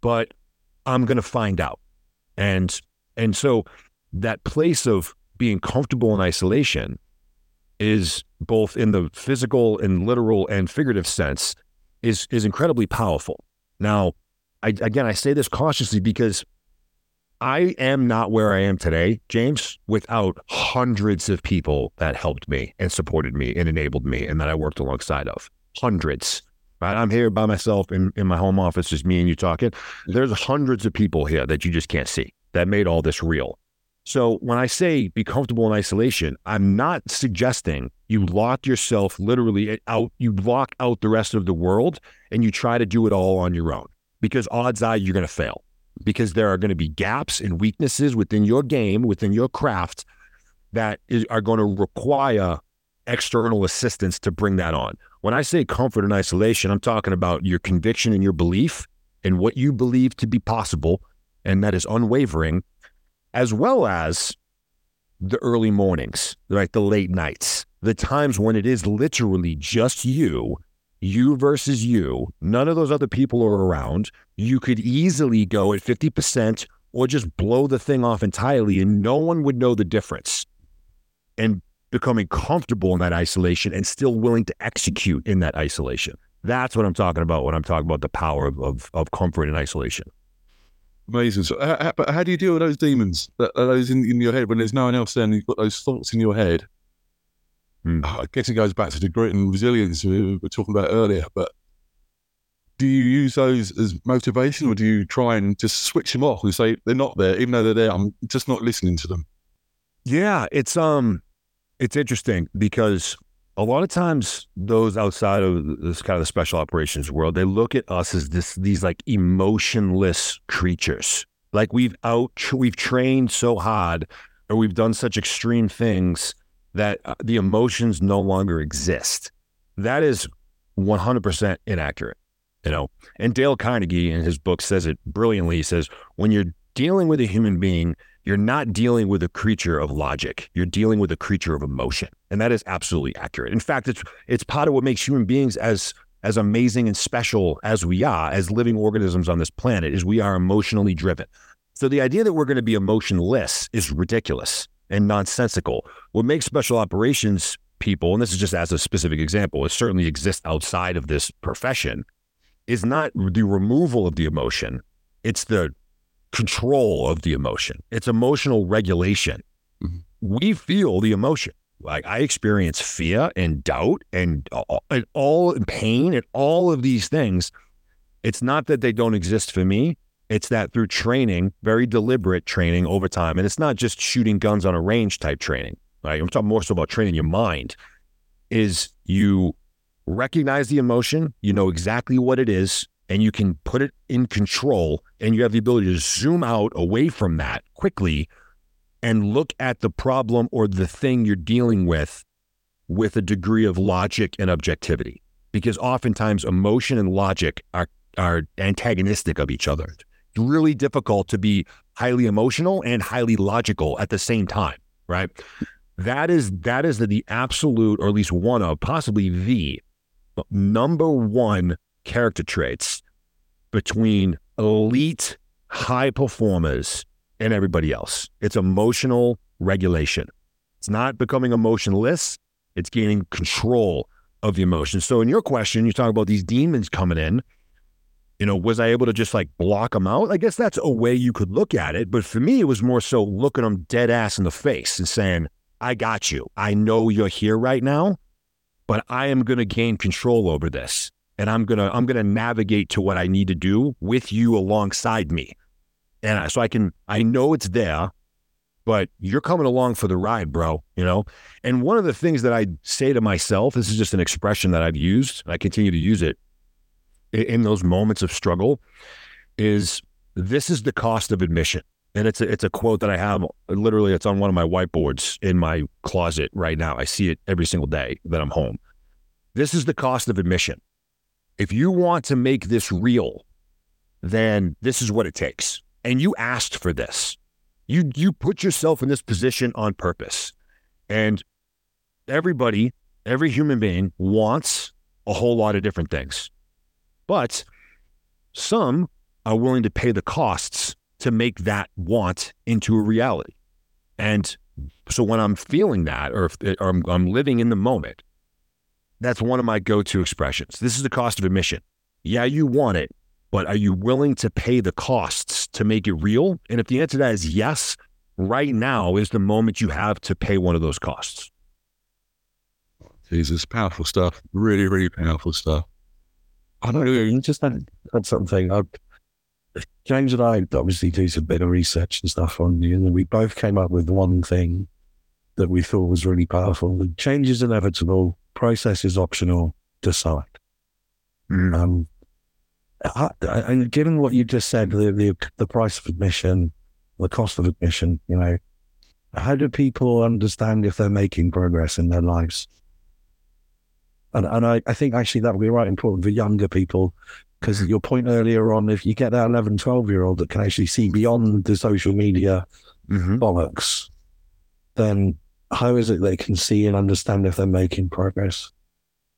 but I'm going to find out. And and so that place of being comfortable in isolation is both in the physical and literal and figurative sense is is incredibly powerful. Now, I, again, I say this cautiously because I am not where I am today, James, without hundreds of people that helped me and supported me and enabled me and that I worked alongside of. Hundreds. Right? I'm here by myself in, in my home office, just me and you talking. There's hundreds of people here that you just can't see that made all this real. So when I say be comfortable in isolation, I'm not suggesting you lock yourself literally out, you lock out the rest of the world and you try to do it all on your own because odds are you're going to fail because there are going to be gaps and weaknesses within your game, within your craft that is, are going to require external assistance to bring that on. When I say comfort in isolation, I'm talking about your conviction and your belief and what you believe to be possible, and that is unwavering as well as the early mornings, right? The late nights, the times when it is literally just you, you versus you. None of those other people are around. You could easily go at 50% or just blow the thing off entirely and no one would know the difference. And becoming comfortable in that isolation and still willing to execute in that isolation. That's what I'm talking about when I'm talking about the power of, of, of comfort in isolation. Amazing. So, how, but how do you deal with those demons, that, those in, in, your head when there's no one else there and you've got those thoughts in your head? Mm. I guess it goes back to the grit and resilience we were talking about earlier. But do you use those as motivation or do you try and just switch them off and say they're not there, even though they're there? I'm just not listening to them. Yeah, it's um, it's interesting because a lot of times those outside of this kind of the special operations world, they look at us as this these like emotionless creatures. Like we've out we've trained so hard or we've done such extreme things that uh, the emotions no longer exist. That is 100% inaccurate. You know, and Dale Carnegie in his book says it brilliantly. He says, when you're dealing with a human being, you're not dealing with a creature of logic. You're dealing with a creature of emotion. And that is absolutely accurate. In fact, it's it's part of what makes human beings as as amazing and special as we are as living organisms on this planet is we are emotionally driven. So the idea that we're going to be emotionless is ridiculous and nonsensical. What makes special operations people, and this is just as a specific example, it certainly exists outside of this profession, is not the removal of the emotion, it's the control of the emotion. It's emotional regulation. Mm-hmm. We feel the emotion. Like I experience fear and doubt and all, and all pain and all of these things. It's not that they don't exist for me. It's that through training, very deliberate training over time, and it's not just shooting guns on a range type training. Right? I'm talking more so about training your mind. Is you recognize the emotion, you know exactly what it is, and you can put it in control, and you have the ability to zoom out away from that quickly and look at the problem or the thing you're dealing with with a degree of logic and objectivity. Because oftentimes emotion and logic are are antagonistic of each other. It's really difficult to be highly emotional and highly logical at the same time, right? That is that is the, the absolute, or at least one of, possibly the number one character traits between elite high performers and everybody else. It's emotional regulation. It's not becoming emotionless, it's gaining control of the emotions. So, in your question, you talk about these demons coming in. You know, was I able to just like block them out? I guess that's a way you could look at it. But for me, it was more so looking them dead ass in the face and saying, I got you. I know you're here right now, but I am going to gain control over this. And I'm going to, I'm going to navigate to what I need to do with you alongside me. And I, so I can, I know it's there, but you're coming along for the ride, bro, you know? And one of the things that I say to myself, this is just an expression that I've used, and I continue to use it in those moments of struggle, is this is the cost of admission. And it's a, it's a quote that I have literally, it's on one of my whiteboards in my closet right now. I see it every single day that I'm home. This is the cost of admission. If you want to make this real, then this is what it takes and you asked for this. You you put yourself in this position on purpose. And everybody, every human being wants a whole lot of different things. But some are willing to pay the costs to make that want into a reality. And so when I'm feeling that or, if, or I'm, I'm living in the moment, that's one of my go-to expressions. This is the cost of admission. Yeah, you want it, but are you willing to pay the costs to make it real? And if the answer to that is yes, right now is the moment you have to pay one of those costs. Jesus, powerful stuff. Really, really powerful stuff. I don't know. You just had, had something. I, James and I obviously do some bit of research and stuff on you, and we both came up with one thing that we thought was really powerful. The change is inevitable, process is optional, decide. Mm. Um, and given what you just said, the, the, the price of admission, the cost of admission, you know, how do people understand if they're making progress in their lives? And and I, I think actually that would be right important for younger people because your point earlier on, if you get that 11, 12 year old that can actually see beyond the social media mm-hmm. bollocks, then how is it they can see and understand if they're making progress?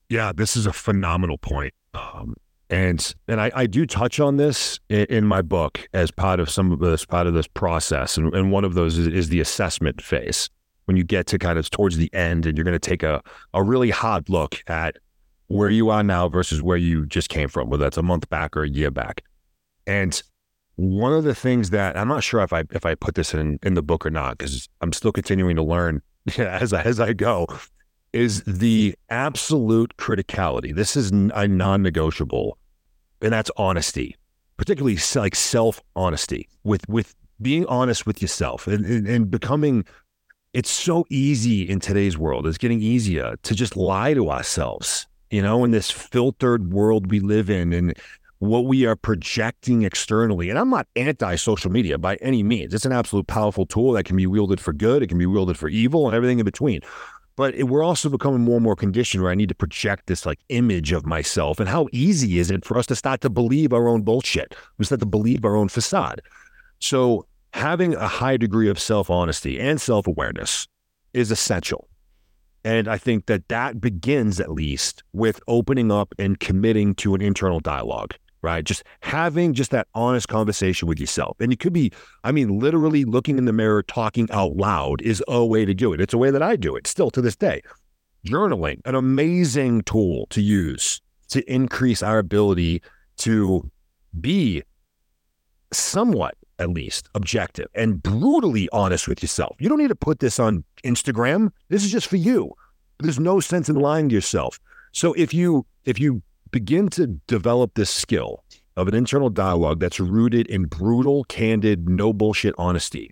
Yeah, this is a phenomenal point. Um, and and I, I do touch on this in, in, my book as part of some of this part of this process. And, and one of those is, is the assessment phase. When you get to kind of towards the end and you're going to take a, a really hard look at where you are now versus where you just came from, whether that's a month back or a year back. And one of the things that I'm not sure if I if I put this in in the book or not because I'm still continuing to learn as I, as I go is the absolute criticality. This is a non-negotiable and that's honesty, particularly like self honesty with with being honest with yourself and, and, and becoming. It's so easy in today's world. It's getting easier to just lie to ourselves, you know, in this filtered world we live in and what we are projecting externally. And I'm not anti social media by any means. It's an absolute powerful tool that can be wielded for good, it can be wielded for evil, and everything in between. But it, we're also becoming more and more conditioned where I need to project this like image of myself. And how easy is it for us to start to believe our own bullshit? We start to believe our own facade. So having a high degree of self honesty and self awareness is essential. And I think that that begins at least with opening up and committing to an internal dialogue right? Just having just that honest conversation with yourself. And it could be, I mean, literally looking in the mirror, talking out loud is a way to do it. It's a way that I do it still to this day. Journaling, an amazing tool to use to increase our ability to be somewhat, at least, objective and brutally honest with yourself. You don't need to put this on Instagram. This is just for you. There's no sense in lying to yourself. So if you if you begin to develop this skill of an internal dialogue that's rooted in brutal, candid, no bullshit honesty.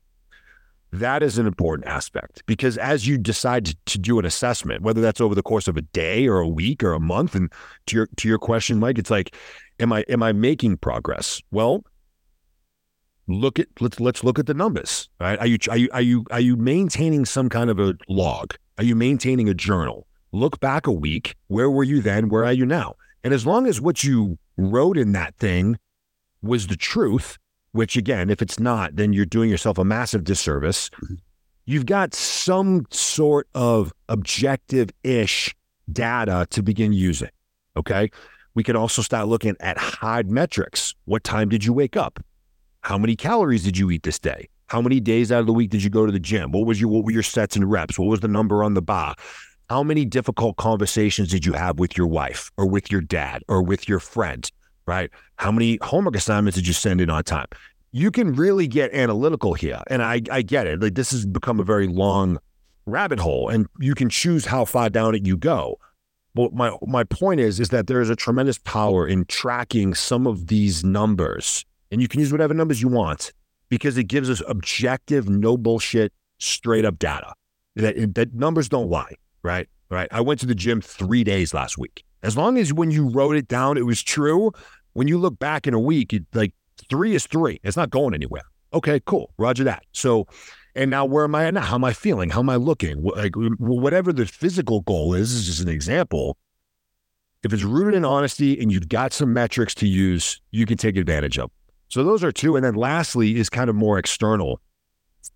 That is an important aspect because as you decide to do an assessment, whether that's over the course of a day or a week or a month, and to your to your question, Mike, it's like, am I am I making progress? Well, look at let's let's look at the numbers. Right? Are you are you are you are you maintaining some kind of a log? Are you maintaining a journal? Look back a week. Where were you then? Where are you now? And as long as what you wrote in that thing was the truth, which again, if it's not, then you're doing yourself a massive disservice. Mm-hmm. You've got some sort of objective ish data to begin using. Okay. We can also start looking at hard metrics. What time did you wake up? How many calories did you eat this day? How many days out of the week did you go to the gym? What was your what were your sets and reps? What was the number on the bar? How many difficult conversations did you have with your wife or with your dad or with your friend, right? How many homework assignments did you send in on time? You can really get analytical here. And I, I get it. Like this has become a very long rabbit hole and you can choose how far down it you go. But my my point is is that there is a tremendous power in tracking some of these numbers. And you can use whatever numbers you want because it gives us objective, no bullshit, straight up data. That, that numbers don't lie right? Right. I went to the gym three days last week. As long as when you wrote it down, it was true. When you look back in a week, it, like three is three. It's not going anywhere. Okay, cool. Roger that. So, and now where am I at now? How am I feeling? How am I looking? Like whatever the physical goal is, is just an example. If it's rooted in honesty and you've got some metrics to use, you can take advantage of. So those are two. And then lastly is kind of more external.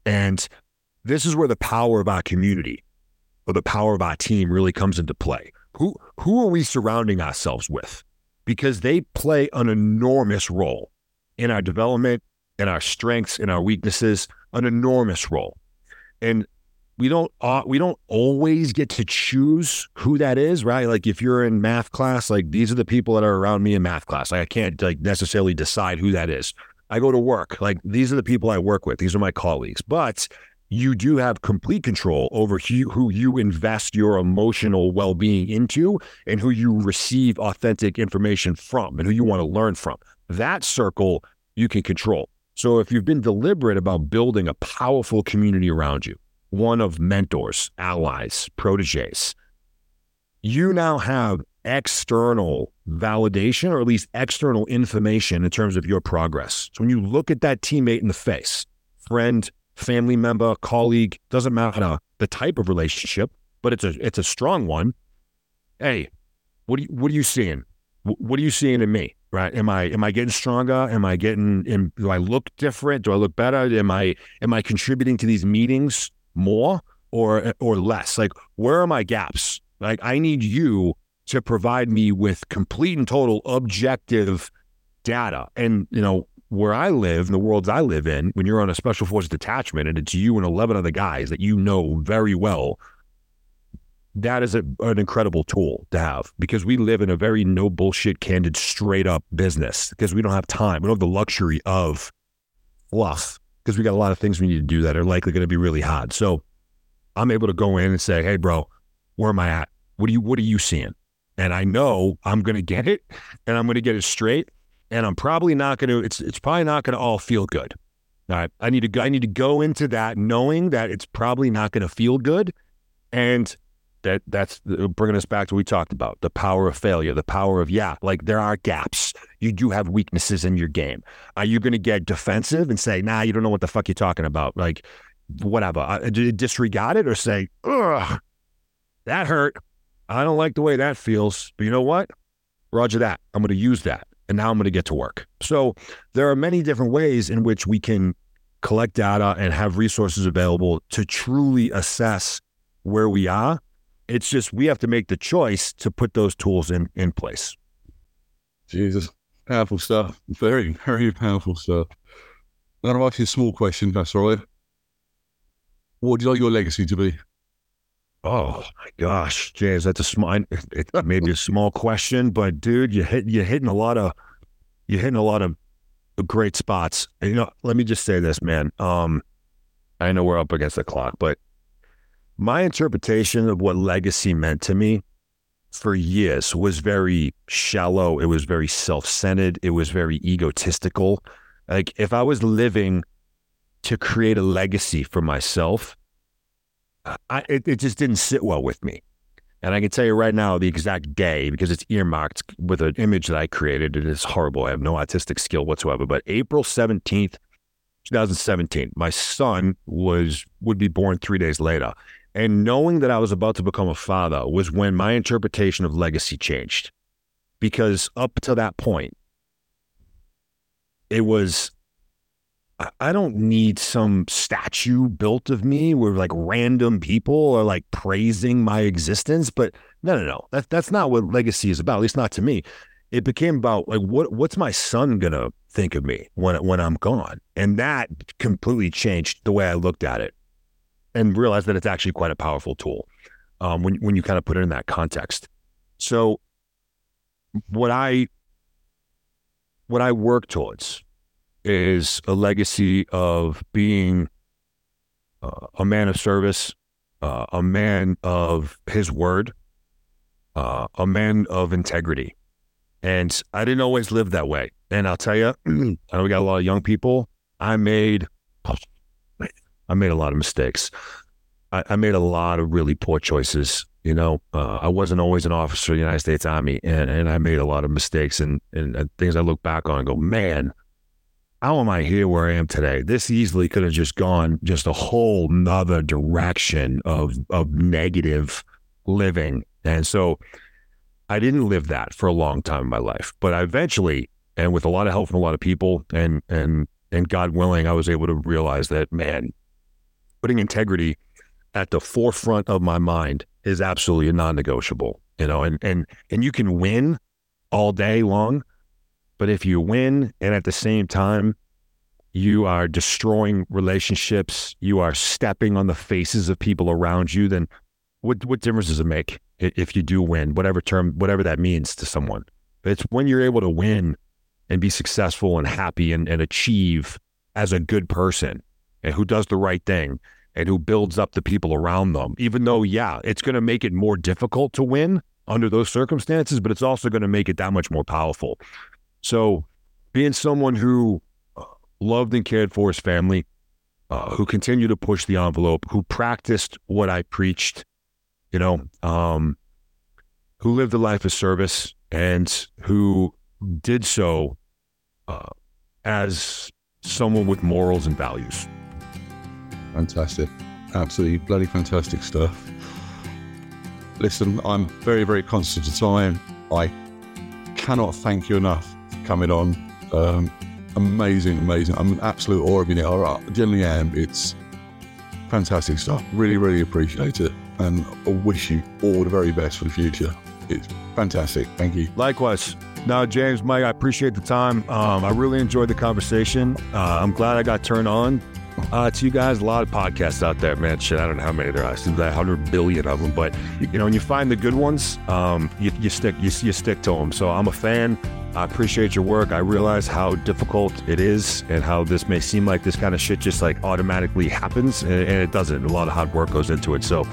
And this is where the power of our community or the power of our team really comes into play. Who who are we surrounding ourselves with? Because they play an enormous role in our development, in our strengths, in our weaknesses, an enormous role. And we don't uh, we don't always get to choose who that is, right? Like if you're in math class, like these are the people that are around me in math class. Like I can't like necessarily decide who that is. I go to work, like these are the people I work with. These are my colleagues. But you do have complete control over who, you invest your emotional well being into and who you receive authentic information from and who you want to learn from. That circle you can control. So if you've been deliberate about building a powerful community around you, one of mentors, allies, proteges, you now have external validation or at least external information in terms of your progress. So when you look at that teammate in the face, friend, family member, colleague, doesn't matter the type of relationship, but it's a it's a strong one. Hey, what are you, what are you seeing? What are you seeing in me? Right? Am I am I getting stronger? Am I getting? Am, do I look different? Do I look better? Am I am I contributing to these meetings more or or less? Like where are my gaps? Like I need you to provide me with complete and total objective data. And you know, where I live, in the worlds I live in, when you're on a special forces detachment and it's you and 11 other guys that you know very well, that is a, an incredible tool to have because we live in a very no bullshit, candid, straight up business because we don't have time. We don't have the luxury of fluff because we got a lot of things we need to do that are likely going to be really hard. So I'm able to go in and say, hey, bro, where am I at? What are you, what are you seeing? And I know I'm going to get it and I'm going to get it straight and I'm probably not going to. It's it's probably not going to all feel good. All right, I need to I need to go into that knowing that it's probably not going to feel good, and that that's bringing us back to what we talked about the power of failure, the power of yeah, like there are gaps. You do have weaknesses in your game. Are you going to get defensive and say, nah, you don't know what the fuck you're talking about? Like whatever, uh, disregard it or say, ugh, that hurt. I don't like the way that feels. But you know what? Roger that. I'm going to use that. And now I'm going to get to work. So there are many different ways in which we can collect data and have resources available to truly assess where we are. It's just we have to make the choice to put those tools in, in place. Jesus, powerful stuff. Very, very powerful stuff. I'm going to ask you a small question, that's all right. What would you like your legacy to be? Oh my gosh, James, that's a small, it, maybe a small question, but dude, you hit, you're hitting a lot of, you're hitting a lot of great spots. And, you know, let me just say this, man. Um, I know we're up against the clock, but my interpretation of what legacy meant to me for years was very shallow. It was very self centered. It was very egotistical. Like if I was living to create a legacy for myself, I, it, it just didn't sit well with me. And I can tell you right now the exact day because it's earmarked with an image that I created. It is horrible. I have no artistic skill whatsoever. But April 17th, 2017, my son was would be born three days later. And knowing that I was about to become a father was when my interpretation of legacy changed. Because up to that point, it was I don't need some statue built of me where like random people are like praising my existence. But no, no, no. That, that's not what legacy is about, at least not to me. It became about like what what's my son gonna think of me when when I'm gone? And that completely changed the way I looked at it and realized that it's actually quite a powerful tool um, when when you kind of put it in that context. So what I what I work towards is a legacy of being uh, a man of service, uh, a man of his word, uh, a man of integrity. And I didn't always live that way. And I'll tell you, I know we got a lot of young people. I made, I made a lot of mistakes. I, I made a lot of really poor choices. You know, uh, I wasn't always an officer of the United States Army, and, and I made a lot of mistakes and, and things I look back on and go, man, how am I here where I am today? This easily could have just gone just a whole nother direction of of negative living. And so I didn't live that for a long time in my life. But I eventually, and with a lot of help from a lot of people and and and God willing, I was able to realize that, man, putting integrity at the forefront of my mind is absolutely non-negotiable. You know, and and and you can win all day long, but if you win and at the same time, you are destroying relationships, you are stepping on the faces of people around you, then what, what difference does it make if you do win, whatever term, whatever that means to someone? It's when you're able to win and be successful and happy and, and achieve as a good person and who does the right thing and who builds up the people around them, even though, yeah, it's going to make it more difficult to win under those circumstances, but it's also going to make it that much more powerful. So being someone who uh, loved and cared for his family, uh, who continued to push the envelope, who practiced what I preached, you know, um, who lived a life of service and who did so uh, as someone with morals and values. Fantastic. Absolutely bloody fantastic stuff. Listen, I'm very, very conscious of time. I cannot thank you enough coming on. Um, amazing, amazing. I'm an absolute awe of you. I generally am. It's fantastic stuff. Really, really appreciate it. And I wish you all the very best for the future. It's fantastic. Thank you. Likewise. Now, James, Mike, I appreciate the time. Um, I really enjoyed the conversation. Uh, I'm glad I got turned on uh, to you guys. A lot of podcasts out there, man. Shit, I don't know how many there are. There's like 100 billion of them. But, you know, when you find the good ones, um, you, you, stick you, you stick to them. So I'm a fan. I appreciate your work. I realize how difficult it is and how this may seem like this kind of shit just like automatically happens, and, and it doesn't. A lot of hard work goes into it. So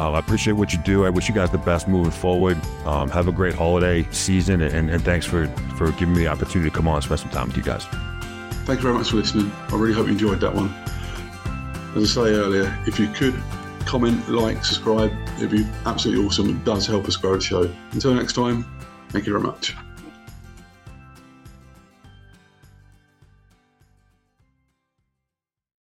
uh, I appreciate what you do. I wish you guys the best moving forward. Um, have a great holiday season, and, and thanks for, for giving me the opportunity to come on and spend some time with you guys. Thank you very much for listening. I really hope you enjoyed that one. As I say earlier, if you could comment, like, subscribe, it'd be absolutely awesome. It does help us grow the show. Until next time, thank you very much.